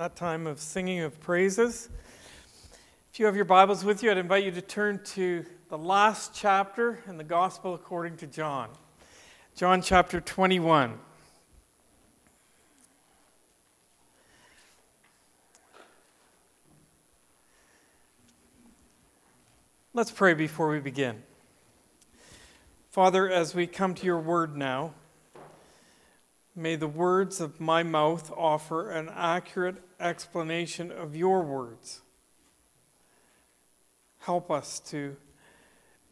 that time of singing of praises. If you have your Bibles with you, I'd invite you to turn to the last chapter in the Gospel according to John. John chapter 21. Let's pray before we begin. Father, as we come to your word now, May the words of my mouth offer an accurate explanation of your words. Help us to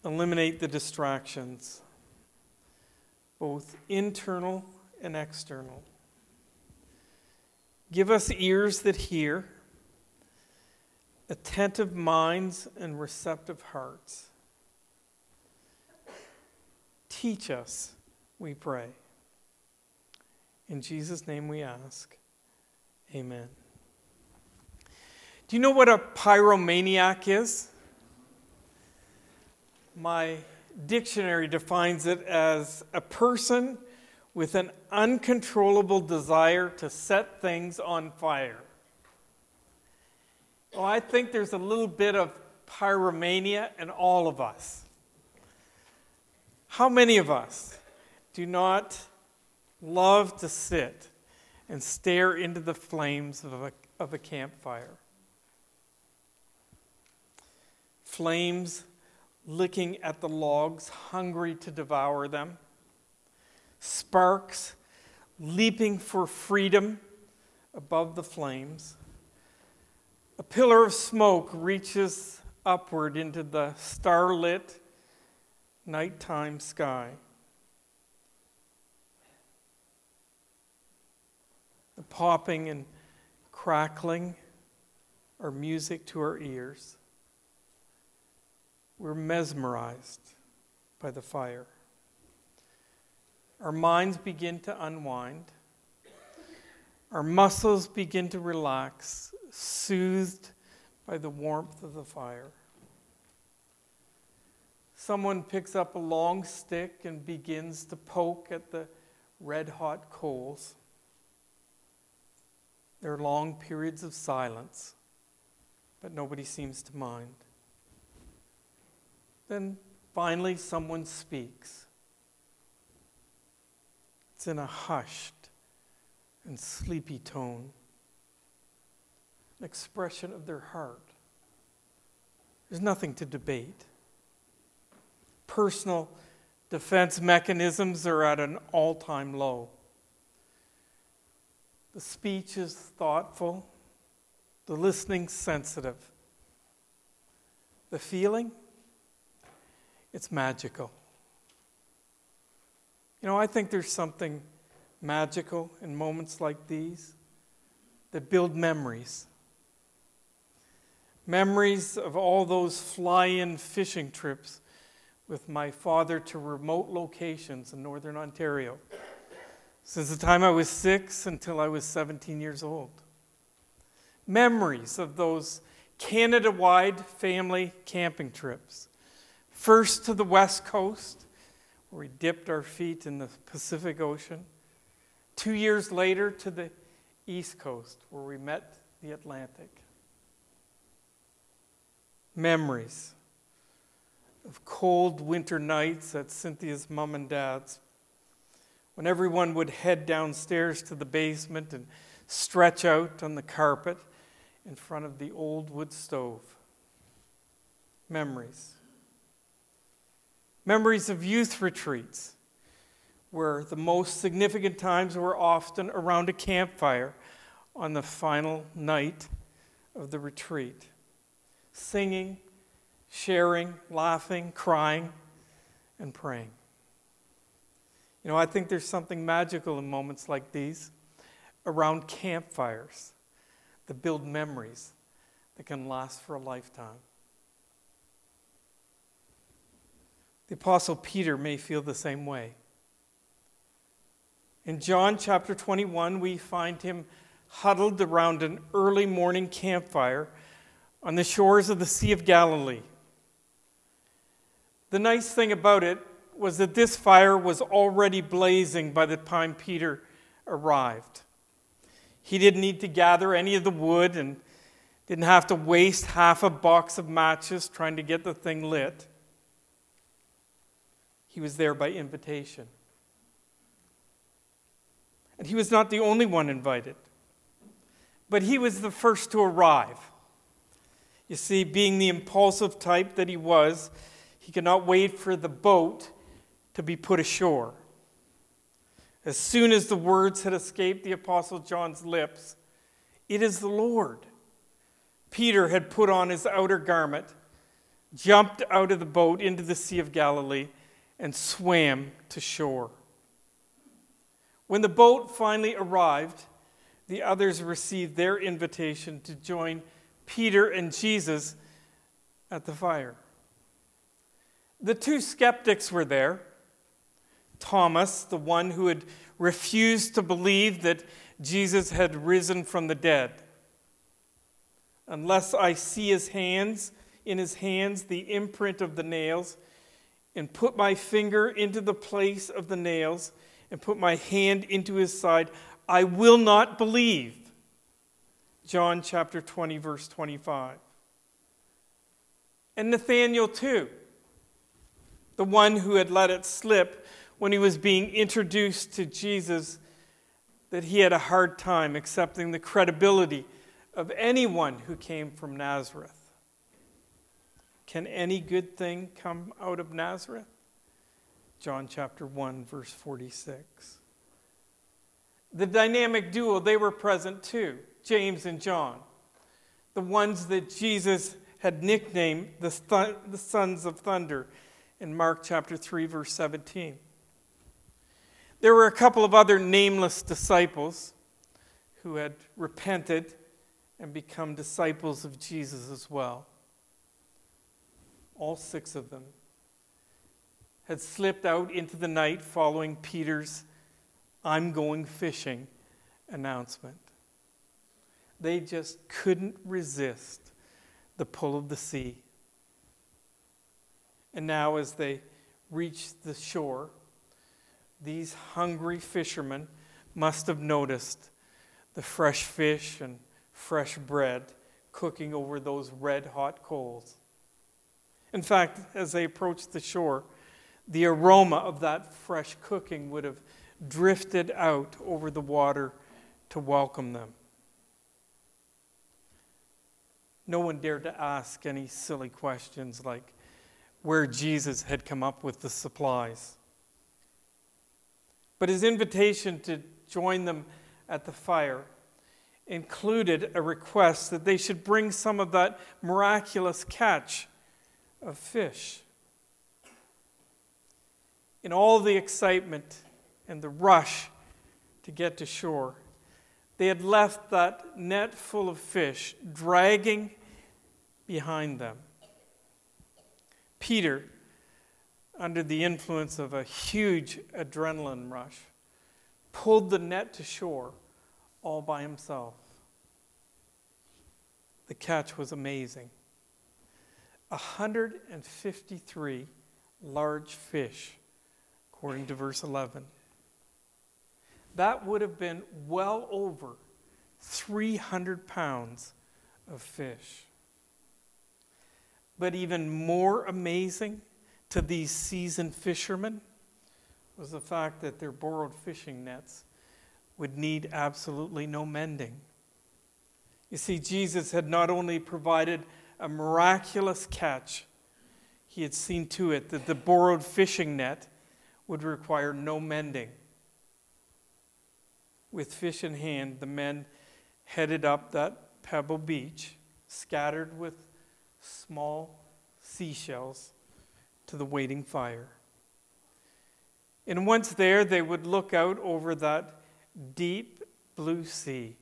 eliminate the distractions, both internal and external. Give us ears that hear, attentive minds, and receptive hearts. Teach us, we pray. In Jesus' name we ask. Amen. Do you know what a pyromaniac is? My dictionary defines it as a person with an uncontrollable desire to set things on fire. Well, I think there's a little bit of pyromania in all of us. How many of us do not love to sit and stare into the flames of a, of a campfire. Flames licking at the logs, hungry to devour them. Sparks leaping for freedom above the flames. A pillar of smoke reaches upward into the starlit nighttime sky. Popping and crackling are music to our ears. We're mesmerized by the fire. Our minds begin to unwind. Our muscles begin to relax, soothed by the warmth of the fire. Someone picks up a long stick and begins to poke at the red hot coals. There are long periods of silence, but nobody seems to mind. Then finally, someone speaks. It's in a hushed and sleepy tone, an expression of their heart. There's nothing to debate. Personal defense mechanisms are at an all time low. The speech is thoughtful, the listening sensitive. The feeling, it's magical. You know, I think there's something magical in moments like these that build memories. Memories of all those fly in fishing trips with my father to remote locations in northern Ontario since the time I was six until I was 17 years old. Memories of those Canada wide family camping trips. First to the West Coast, where we dipped our feet in the Pacific Ocean. Two years later to the East Coast, where we met the Atlantic. Memories of cold winter nights at Cynthia's mom and dad's when everyone would head downstairs to the basement and stretch out on the carpet in front of the old wood stove. Memories. Memories of youth retreats, where the most significant times were often around a campfire on the final night of the retreat. Singing, sharing, laughing, crying, and praying. You know, I think there's something magical in moments like these around campfires that build memories that can last for a lifetime. The Apostle Peter may feel the same way. In John chapter 21, we find him huddled around an early morning campfire on the shores of the Sea of Galilee. The nice thing about it was that this fire was already blazing by the time Peter arrived. He didn't need to gather any of the wood and didn't have to waste half a box of matches trying to get the thing lit. He was there by invitation. And he was not the only one invited, but he was the first to arrive. You see, being the impulsive type that he was, he could not wait for the boat to be put ashore. As soon as the words had escaped the Apostle John's lips, It is the Lord, Peter had put on his outer garment, jumped out of the boat into the Sea of Galilee, and swam to shore. When the boat finally arrived, the others received their invitation to join Peter and Jesus at the fire. The two skeptics were there Thomas, the one who had refused to believe that Jesus had risen from the dead. Unless I see his hands, in his hands, the imprint of the nails, and put my finger into the place of the nails, and put my hand into his side, I will not believe. John chapter 20, verse 25. And Nathanael, too, the one who had let it slip when he was being introduced to Jesus, that he had a hard time accepting the credibility of anyone who came from Nazareth. Can any good thing come out of Nazareth? John chapter 1, verse 46. The dynamic duo, they were present too, James and John, the ones that Jesus had nicknamed the, th- the sons of thunder in Mark chapter 3, verse 17. There were a couple of other nameless disciples who had repented and become disciples of Jesus as well. All six of them had slipped out into the night following Peter's I'm going fishing announcement. They just couldn't resist the pull of the sea. And now, as they reached the shore, these hungry fishermen must have noticed the fresh fish and fresh bread cooking over those red hot coals. In fact, as they approached the shore, the aroma of that fresh cooking would have drifted out over the water to welcome them. No one dared to ask any silly questions like where Jesus had come up with the supplies. But his invitation to join them at the fire included a request that they should bring some of that miraculous catch of fish. In all the excitement and the rush to get to shore, they had left that net full of fish dragging behind them. Peter under the influence of a huge adrenaline rush, pulled the net to shore all by himself. The catch was amazing 153 large fish, according to verse 11. That would have been well over 300 pounds of fish. But even more amazing to these seasoned fishermen was the fact that their borrowed fishing nets would need absolutely no mending. You see, Jesus had not only provided a miraculous catch, he had seen to it that the borrowed fishing net would require no mending. With fish in hand, the men headed up that pebble beach, scattered with small seashells to the waiting fire. And once there, they would look out over that deep blue sea.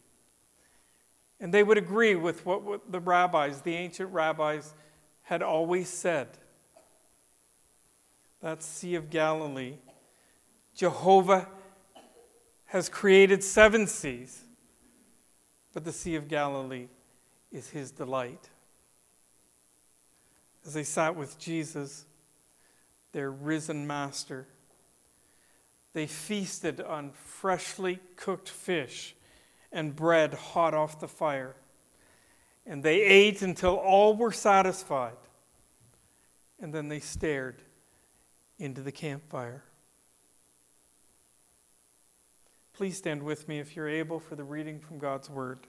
And they would agree with what the rabbis, the ancient rabbis, had always said. That Sea of Galilee, Jehovah has created seven seas, but the Sea of Galilee is his delight. As they sat with Jesus, their risen master. They feasted on freshly cooked fish and bread hot off the fire. And they ate until all were satisfied. And then they stared into the campfire. Please stand with me if you're able for the reading from God's Word.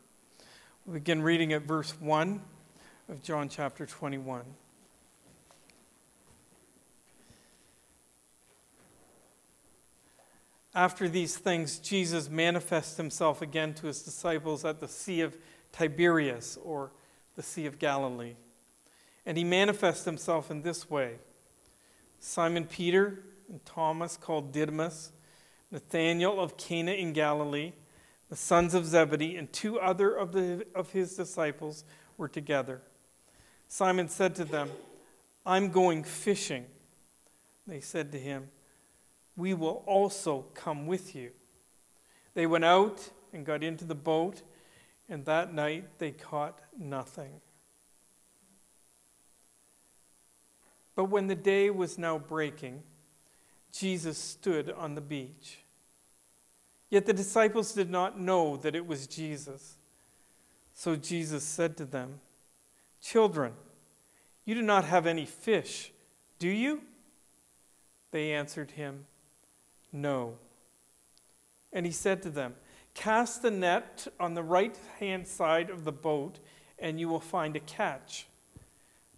We'll begin reading at verse 1 of John chapter 21. After these things, Jesus manifests himself again to his disciples at the Sea of Tiberias, or the Sea of Galilee. And he manifests himself in this way Simon Peter and Thomas, called Didymus, Nathanael of Cana in Galilee, the sons of Zebedee, and two other of, the, of his disciples were together. Simon said to them, I'm going fishing. They said to him, we will also come with you. They went out and got into the boat, and that night they caught nothing. But when the day was now breaking, Jesus stood on the beach. Yet the disciples did not know that it was Jesus. So Jesus said to them, Children, you do not have any fish, do you? They answered him, no. And he said to them, Cast the net on the right hand side of the boat, and you will find a catch.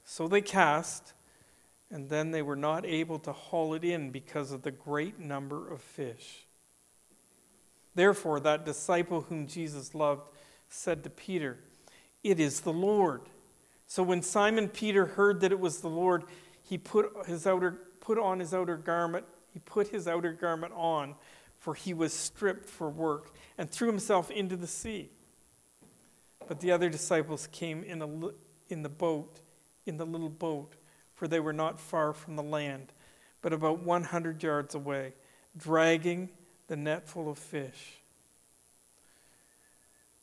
So they cast, and then they were not able to haul it in because of the great number of fish. Therefore, that disciple whom Jesus loved said to Peter, It is the Lord. So when Simon Peter heard that it was the Lord, he put, his outer, put on his outer garment he put his outer garment on, for he was stripped for work, and threw himself into the sea. But the other disciples came in, a, in the boat, in the little boat, for they were not far from the land, but about 100 yards away, dragging the net full of fish.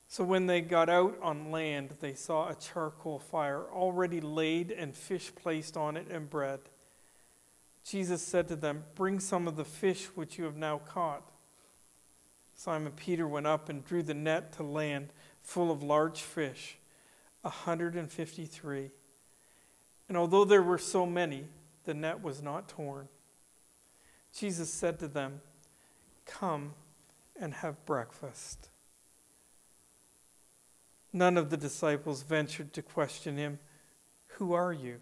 So when they got out on land, they saw a charcoal fire already laid and fish placed on it and bread. Jesus said to them, Bring some of the fish which you have now caught. Simon Peter went up and drew the net to land full of large fish, a 153. And although there were so many, the net was not torn. Jesus said to them, Come and have breakfast. None of the disciples ventured to question him, Who are you?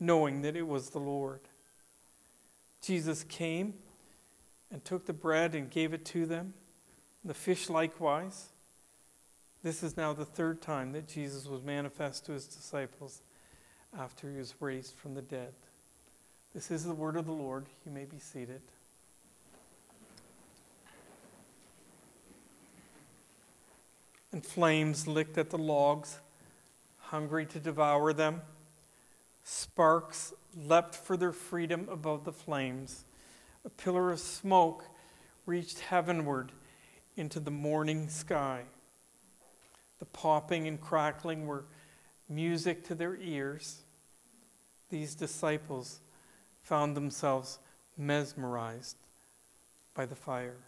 knowing that it was the Lord. Jesus came and took the bread and gave it to them, the fish likewise. This is now the third time that Jesus was manifest to his disciples after he was raised from the dead. This is the word of the Lord. You may be seated. And flames licked at the logs, hungry to devour them. Sparks leapt for their freedom above the flames. A pillar of smoke reached heavenward into the morning sky. The popping and crackling were music to their ears. These disciples found themselves mesmerized by the fire.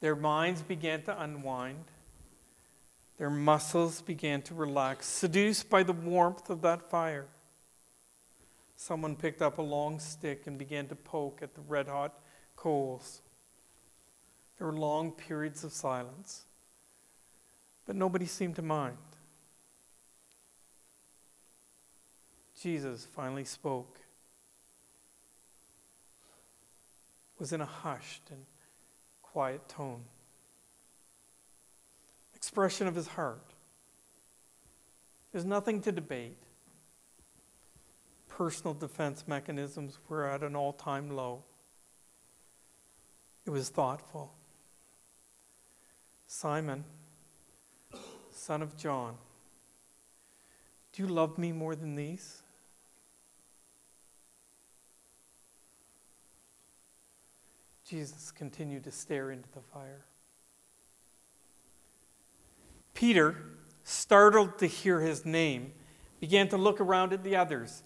Their minds began to unwind. Their muscles began to relax, seduced by the warmth of that fire. Someone picked up a long stick and began to poke at the red hot coals. There were long periods of silence, but nobody seemed to mind. Jesus finally spoke. Was in a hushed and quiet tone expression of his heart. There's nothing to debate. Personal defense mechanisms were at an all time low. It was thoughtful. Simon, son of John, do you love me more than these? Jesus continued to stare into the fire. Peter, startled to hear his name, began to look around at the others.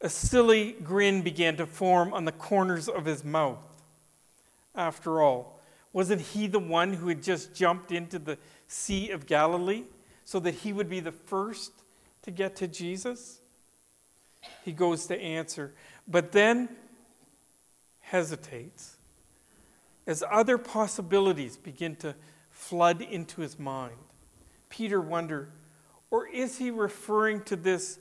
A silly grin began to form on the corners of his mouth. After all, Wasn't he the one who had just jumped into the Sea of Galilee so that he would be the first to get to Jesus? He goes to answer, but then hesitates as other possibilities begin to flood into his mind. Peter wonder? or is he referring to this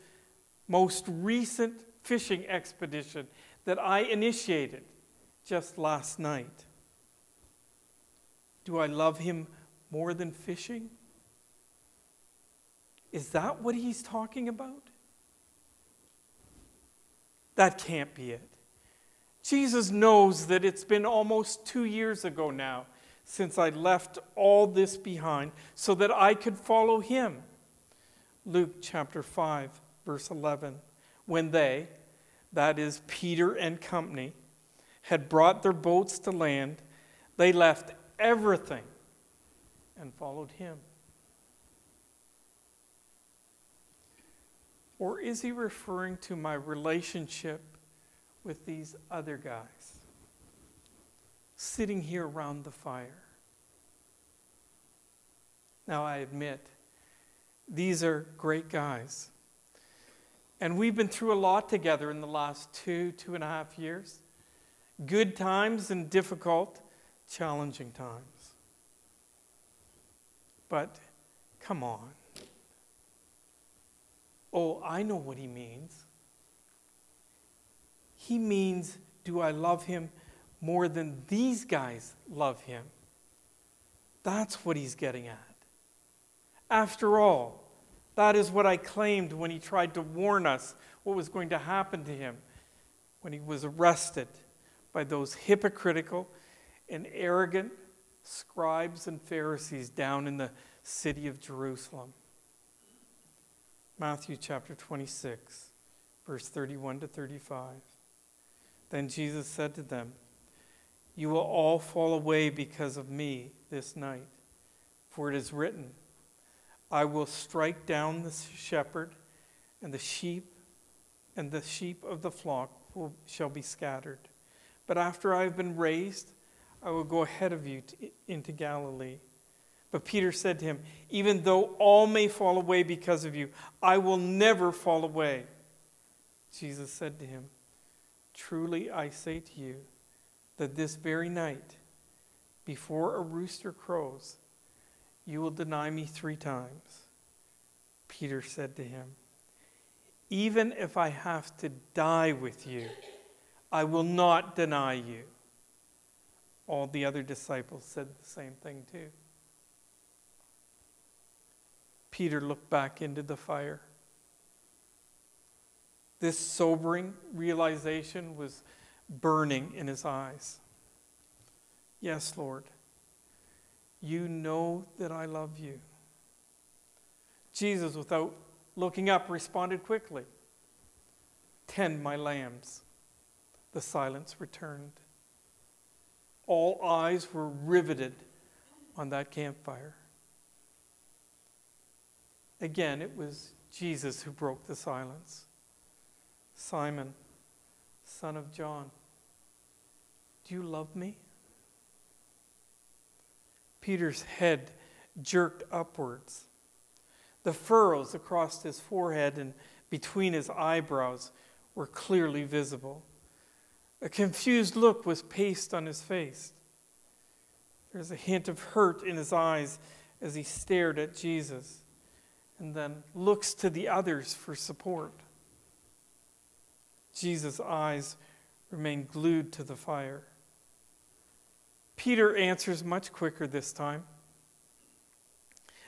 most recent fishing expedition that I initiated just last night? Do I love him more than fishing? Is that what he's talking about? That can't be it. Jesus knows that it's been almost two years ago now since I left all this behind so that I could follow him. Luke chapter 5, verse 11. When they, that is Peter and company, had brought their boats to land, they left everything and followed him. Or is he referring to my relationship with these other guys sitting here around the fire? Now, I admit, these are great guys. And we've been through a lot together in the last two, two and a half years. Good times and difficult, challenging times. But come on. Oh, I know what he means. He means, do I love him more than these guys love him? That's what he's getting at. After all, that is what I claimed when he tried to warn us what was going to happen to him when he was arrested by those hypocritical and arrogant scribes and Pharisees down in the city of Jerusalem. Matthew chapter 26, verse 31 to 35. Then Jesus said to them, You will all fall away because of me this night, for it is written, I will strike down the shepherd, and the sheep and the sheep of the flock will, shall be scattered. But after I have been raised, I will go ahead of you to, into Galilee. But Peter said to him, Even though all may fall away because of you, I will never fall away. Jesus said to him, Truly I say to you, that this very night, before a rooster crows, you will deny me three times. Peter said to him, Even if I have to die with you, I will not deny you. All the other disciples said the same thing too. Peter looked back into the fire. This sobering realization was burning in his eyes. Yes, Lord, you know that I love you. Jesus, without looking up, responded quickly Tend my lambs. The silence returned. All eyes were riveted on that campfire. Again, it was Jesus who broke the silence. Simon, son of John, do you love me? Peter's head jerked upwards. The furrows across his forehead and between his eyebrows were clearly visible. A confused look was pasted on his face. There's a hint of hurt in his eyes as he stared at Jesus and then looks to the others for support. Jesus' eyes remain glued to the fire. Peter answers much quicker this time.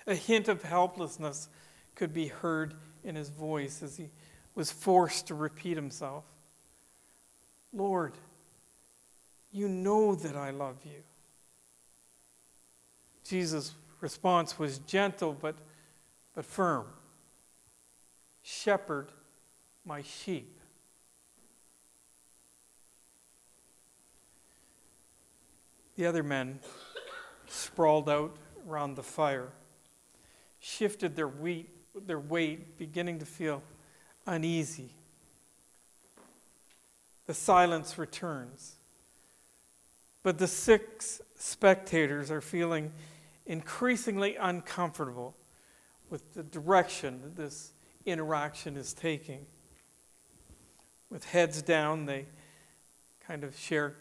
A hint of helplessness could be heard in his voice as he was forced to repeat himself Lord, you know that I love you. Jesus' response was gentle but but firm. Shepherd my sheep. The other men sprawled out around the fire, shifted their, wheat, their weight, beginning to feel uneasy. The silence returns. But the six spectators are feeling increasingly uncomfortable with the direction that this interaction is taking. With heads down, they kind of share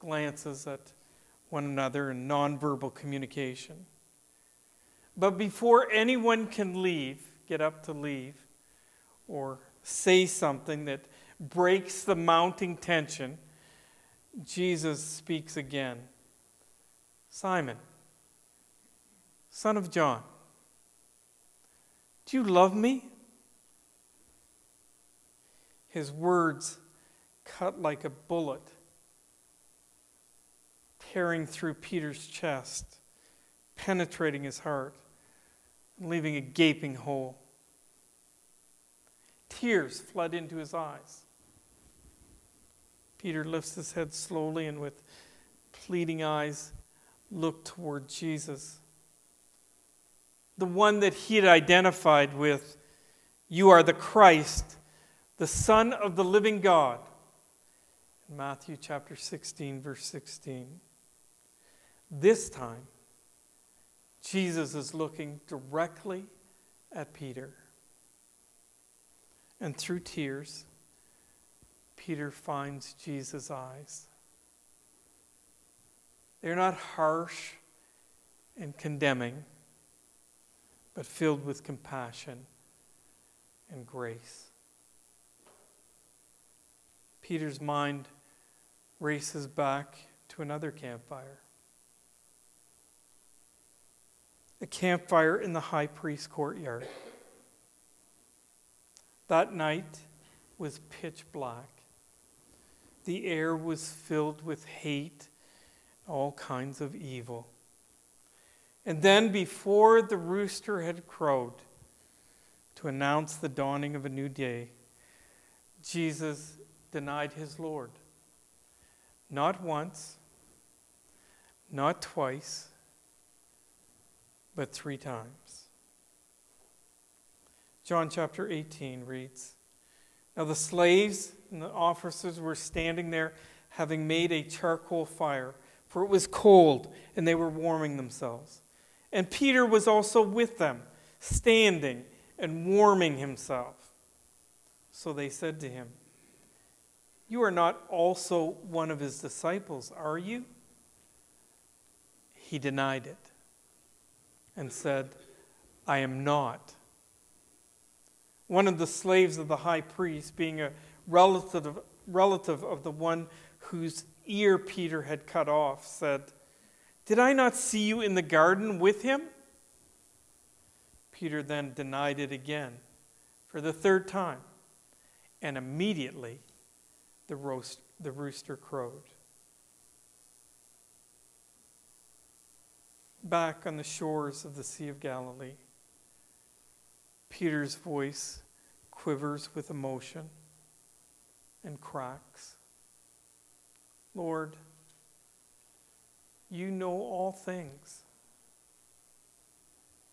glances at one another in nonverbal communication. But before anyone can leave, get up to leave, or say something that breaks the mounting tension, Jesus speaks again Simon, son of John, do you love me? His words cut like a bullet, tearing through Peter's chest, penetrating his heart, and leaving a gaping hole. Tears flood into his eyes. Peter lifts his head slowly and with pleading eyes looked toward Jesus. The one that he had identified with, You are the Christ, the Son of the living God. Matthew chapter 16, verse 16. This time, Jesus is looking directly at Peter. And through tears, Peter finds Jesus' eyes. They're not harsh and condemning, but filled with compassion and grace. Peter's mind races back to another campfire. A campfire in the high priest's courtyard. That night was pitch black. The air was filled with hate, all kinds of evil. And then, before the rooster had crowed to announce the dawning of a new day, Jesus denied his Lord. Not once, not twice, but three times. John chapter 18 reads Now the slaves and the officers were standing there, having made a charcoal fire, for it was cold, and they were warming themselves. And Peter was also with them, standing and warming himself. So they said to him, You are not also one of his disciples, are you? He denied it and said, I am not. One of the slaves of the high priest, being a relative, relative of the one whose ear Peter had cut off, said, Did I not see you in the garden with him? Peter then denied it again for the third time, and immediately the, roast, the rooster crowed. Back on the shores of the Sea of Galilee, Peter's voice quivers with emotion and cracks. Lord, you know all things.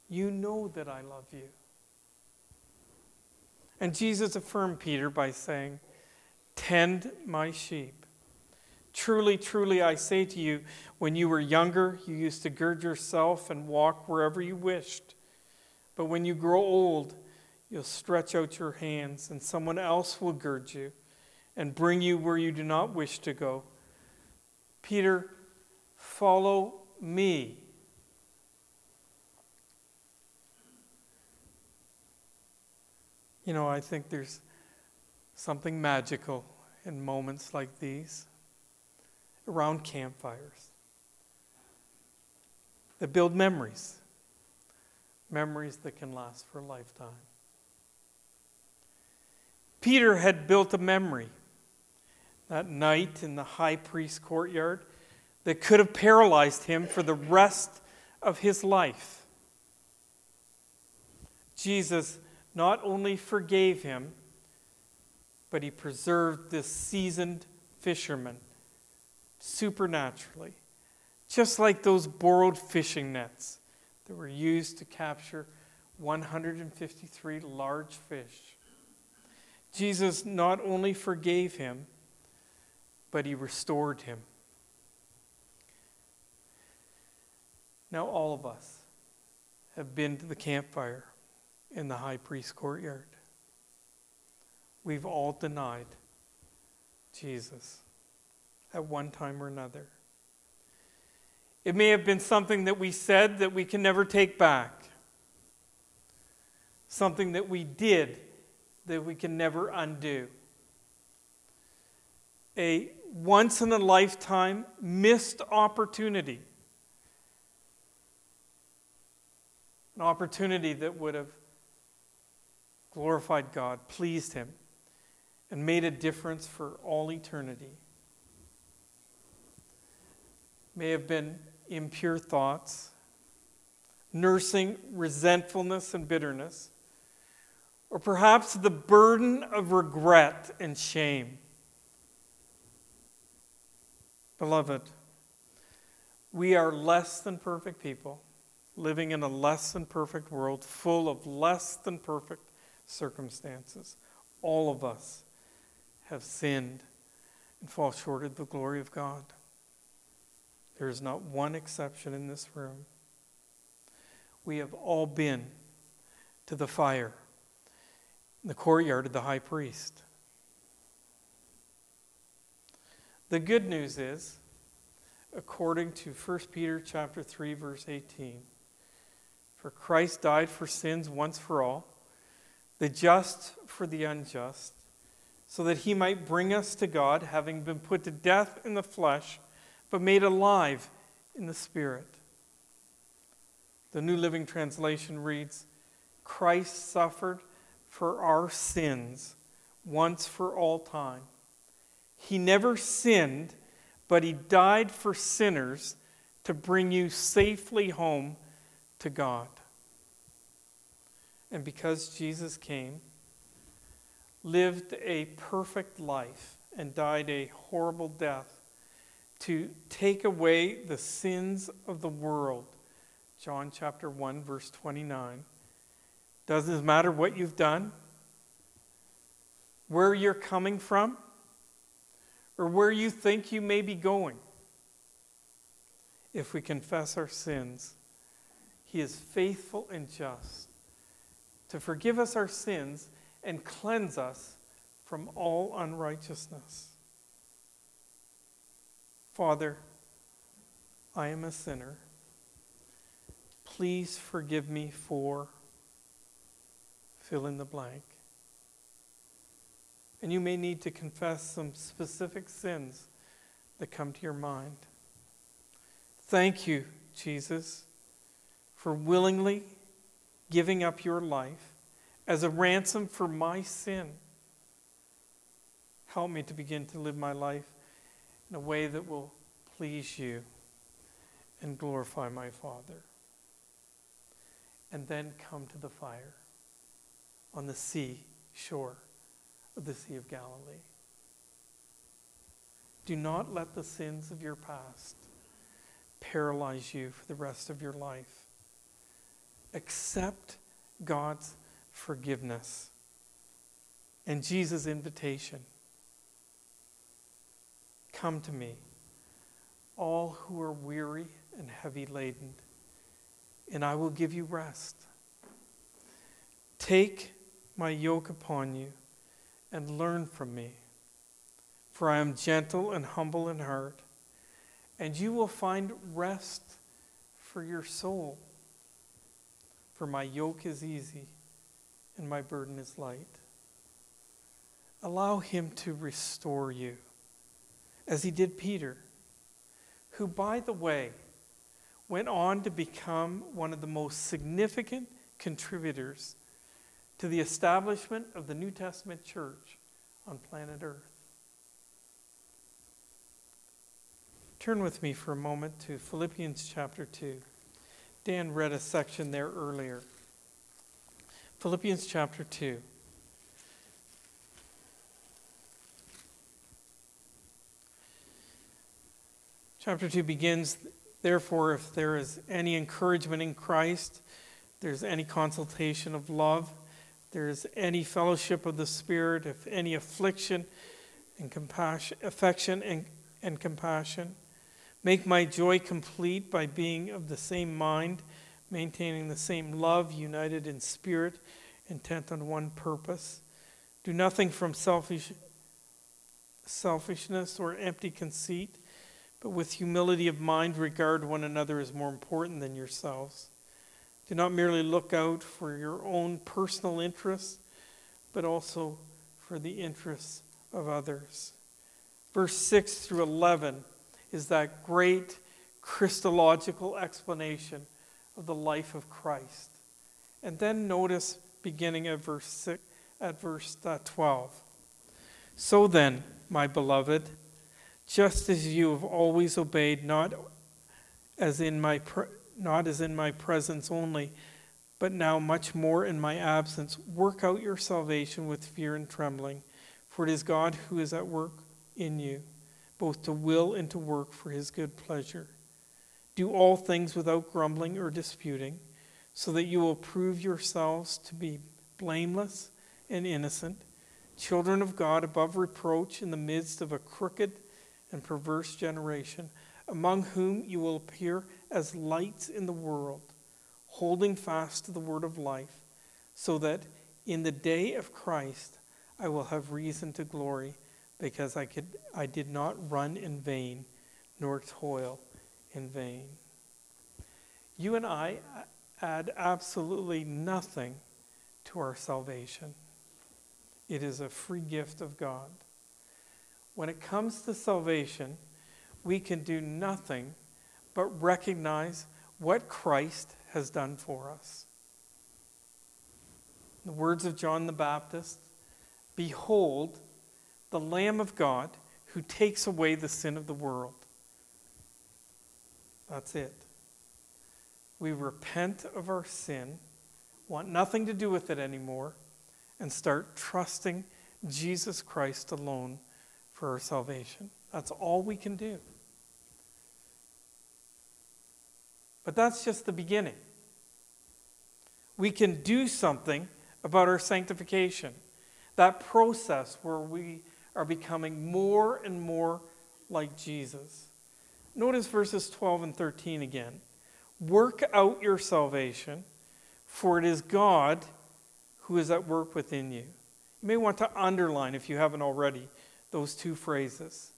You know that I love you. And Jesus affirmed Peter by saying, Tend my sheep. Truly, truly, I say to you, when you were younger, you used to gird yourself and walk wherever you wished. But when you grow old, you'll stretch out your hands, and someone else will gird you and bring you where you do not wish to go. Peter, follow me. You know, I think there's something magical in moments like these around campfires that build memories, memories that can last for a lifetime. Peter had built a memory that night in the high priest's courtyard that could have paralyzed him for the rest of his life. Jesus not only forgave him, but he preserved this seasoned fisherman supernaturally, just like those borrowed fishing nets that were used to capture 153 large fish. Jesus not only forgave him, but he restored him. Now, all of us have been to the campfire in the high priest's courtyard. We've all denied Jesus at one time or another. It may have been something that we said that we can never take back, something that we did that we can never undo. A once in a lifetime missed opportunity. An opportunity that would have glorified God, pleased Him, and made a difference for all eternity. May have been impure thoughts, nursing resentfulness and bitterness, or perhaps the burden of regret and shame. Beloved, we are less than perfect people living in a less than perfect world full of less than perfect circumstances. All of us have sinned and fall short of the glory of God. There is not one exception in this room. We have all been to the fire in the courtyard of the high priest. The good news is, according to 1 Peter chapter 3 verse 18, for Christ died for sins once for all, the just for the unjust, so that he might bring us to God, having been put to death in the flesh but made alive in the Spirit. The New Living Translation reads Christ suffered for our sins once for all time. He never sinned, but he died for sinners to bring you safely home to God. And because Jesus came, lived a perfect life, and died a horrible death to take away the sins of the world. John chapter 1, verse 29. Doesn't matter what you've done, where you're coming from, or where you think you may be going. If we confess our sins, He is faithful and just to forgive us our sins and cleanse us from all unrighteousness. Father, I am a sinner. Please forgive me for fill in the blank. And you may need to confess some specific sins that come to your mind. Thank you, Jesus, for willingly giving up your life as a ransom for my sin. Help me to begin to live my life in a way that will please you and glorify my Father. And then come to the fire on the sea shore of the Sea of Galilee. Do not let the sins of your past paralyze you for the rest of your life. Accept God's forgiveness and Jesus' invitation Come to me, all who are weary and heavy laden, and I will give you rest. Take my yoke upon you and learn from me, for I am gentle and humble in heart, and you will find rest for your soul. For my yoke is easy and my burden is light. Allow him to restore you as he did Peter, who, by the way, went on to become one of the most significant contributors to the establishment of the New Testament church on planet Earth. Turn with me for a moment to Philippians chapter 2. Dan read a section there earlier. Philippians chapter 2. Chapter 2 begins Therefore, if there is any encouragement in Christ, there's any consultation of love, there's any fellowship of the Spirit, if any affliction and compassion, affection and, and compassion, Make my joy complete by being of the same mind, maintaining the same love, united in spirit, intent on one purpose. Do nothing from selfish, selfishness or empty conceit, but with humility of mind regard one another as more important than yourselves. Do not merely look out for your own personal interests, but also for the interests of others. Verse 6 through 11 is that great Christological explanation of the life of Christ. And then notice beginning at verse six, at verse uh, 12. So then, my beloved, just as you have always obeyed, not as in my pre- not as in my presence only, but now much more in my absence, work out your salvation with fear and trembling, for it is God who is at work in you both to will and to work for his good pleasure. Do all things without grumbling or disputing, so that you will prove yourselves to be blameless and innocent, children of God above reproach in the midst of a crooked and perverse generation, among whom you will appear as lights in the world, holding fast to the word of life, so that in the day of Christ I will have reason to glory because I, could, I did not run in vain nor toil in vain. You and I add absolutely nothing to our salvation. It is a free gift of God. When it comes to salvation, we can do nothing but recognize what Christ has done for us. the words of John the Baptist Behold, the Lamb of God who takes away the sin of the world. That's it. We repent of our sin, want nothing to do with it anymore, and start trusting Jesus Christ alone for our salvation. That's all we can do. But that's just the beginning. We can do something about our sanctification. That process where we are becoming more and more like Jesus. Notice verses 12 and 13 again. Work out your salvation, for it is God who is at work within you. You may want to underline, if you haven't already, those two phrases.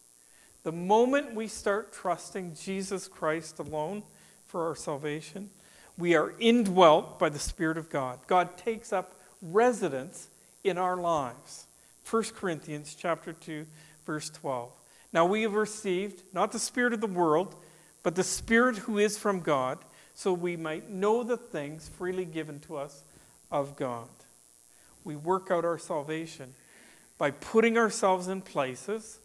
The moment we start trusting Jesus Christ alone for our salvation, we are indwelt by the Spirit of God. God takes up residence in our lives. 1 Corinthians chapter 2 verse 12. Now we have received not the spirit of the world, but the spirit who is from God, so we might know the things freely given to us of God. We work out our salvation by putting ourselves in places,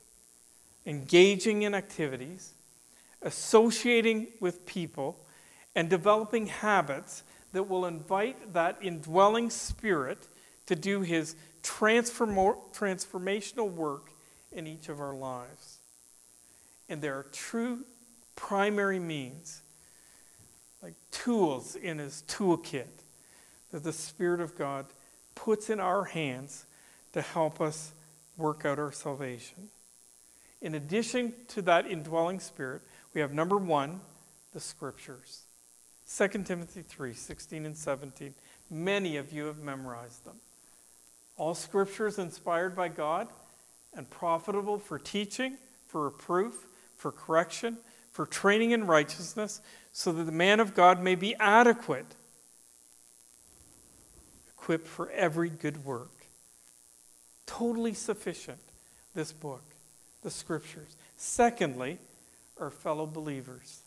engaging in activities, associating with people, and developing habits that will invite that indwelling spirit to do his transformational work in each of our lives. And there are true primary means, like tools in his toolkit, that the Spirit of God puts in our hands to help us work out our salvation. In addition to that indwelling spirit, we have number one, the scriptures. 2 Timothy 3 16 and 17. Many of you have memorized them. All scripture is inspired by God and profitable for teaching, for reproof, for correction, for training in righteousness, so that the man of God may be adequate, equipped for every good work. Totally sufficient, this book, the scriptures. Secondly, our fellow believers.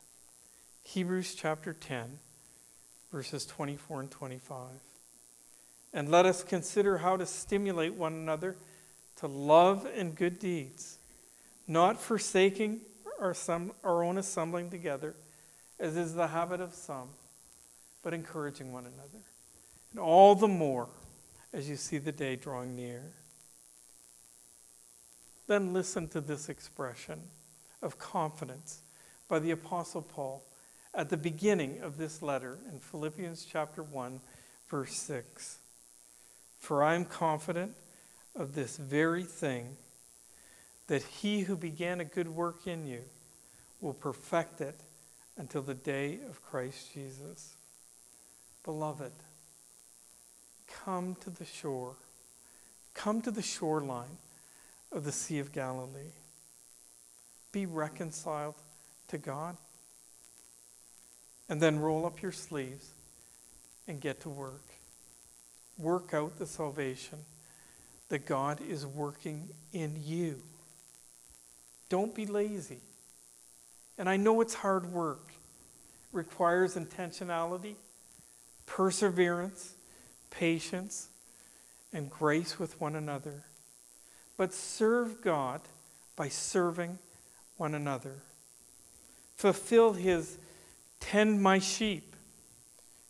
Hebrews chapter 10, verses 24 and 25. And let us consider how to stimulate one another to love and good deeds, not forsaking our, some, our own assembling together, as is the habit of some, but encouraging one another. And all the more as you see the day drawing near. Then listen to this expression of confidence by the Apostle Paul at the beginning of this letter in Philippians chapter 1, verse 6. For I am confident of this very thing, that he who began a good work in you will perfect it until the day of Christ Jesus. Beloved, come to the shore. Come to the shoreline of the Sea of Galilee. Be reconciled to God. And then roll up your sleeves and get to work. Work out the salvation that God is working in you. Don't be lazy. And I know it's hard work, it requires intentionality, perseverance, patience, and grace with one another. But serve God by serving one another. Fulfill his tend my sheep,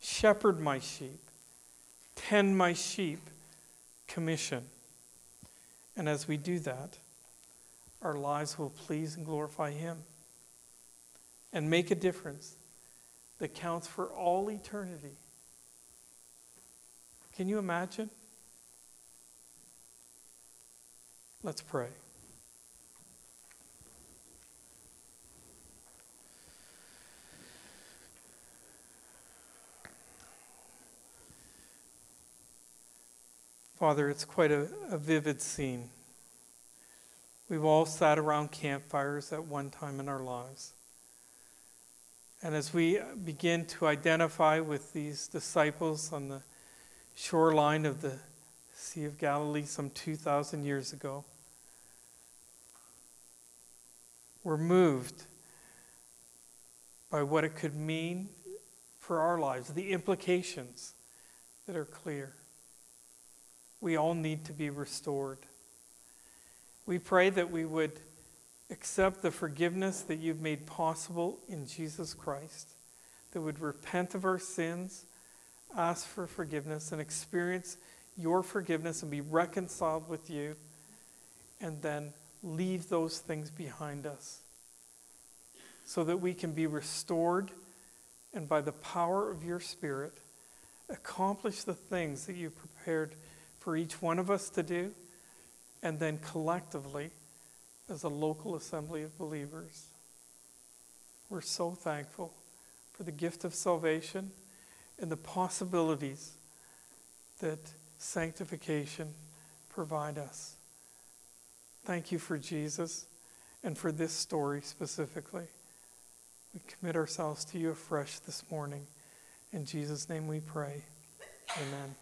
shepherd my sheep, tend my sheep commission. And as we do that, our lives will please and glorify him and make a difference that counts for all eternity. Can you imagine? Let's pray. Father, it's quite a, a, vivid scene. We've all sat around campfires at one time in our lives. And as we begin to identify with these disciples on the shoreline of the Sea of Galilee some 2,000 years ago, we're moved by what it could mean for our lives, the implications that are clear. We all need to be restored. We pray that we would accept the forgiveness that you've made possible in Jesus Christ, that would repent of our sins, ask for forgiveness, and experience your forgiveness and be reconciled with you, and then leave those things behind us so that we can be restored and by the power of your Spirit accomplish the things that you've prepared for each one of us to do, and then collectively as a local assembly of believers. We're so thankful for the gift of salvation and the possibilities that sanctification provide us. Thank you for Jesus and for this story specifically. We commit ourselves to you afresh this morning. In Jesus' name we pray. Amen.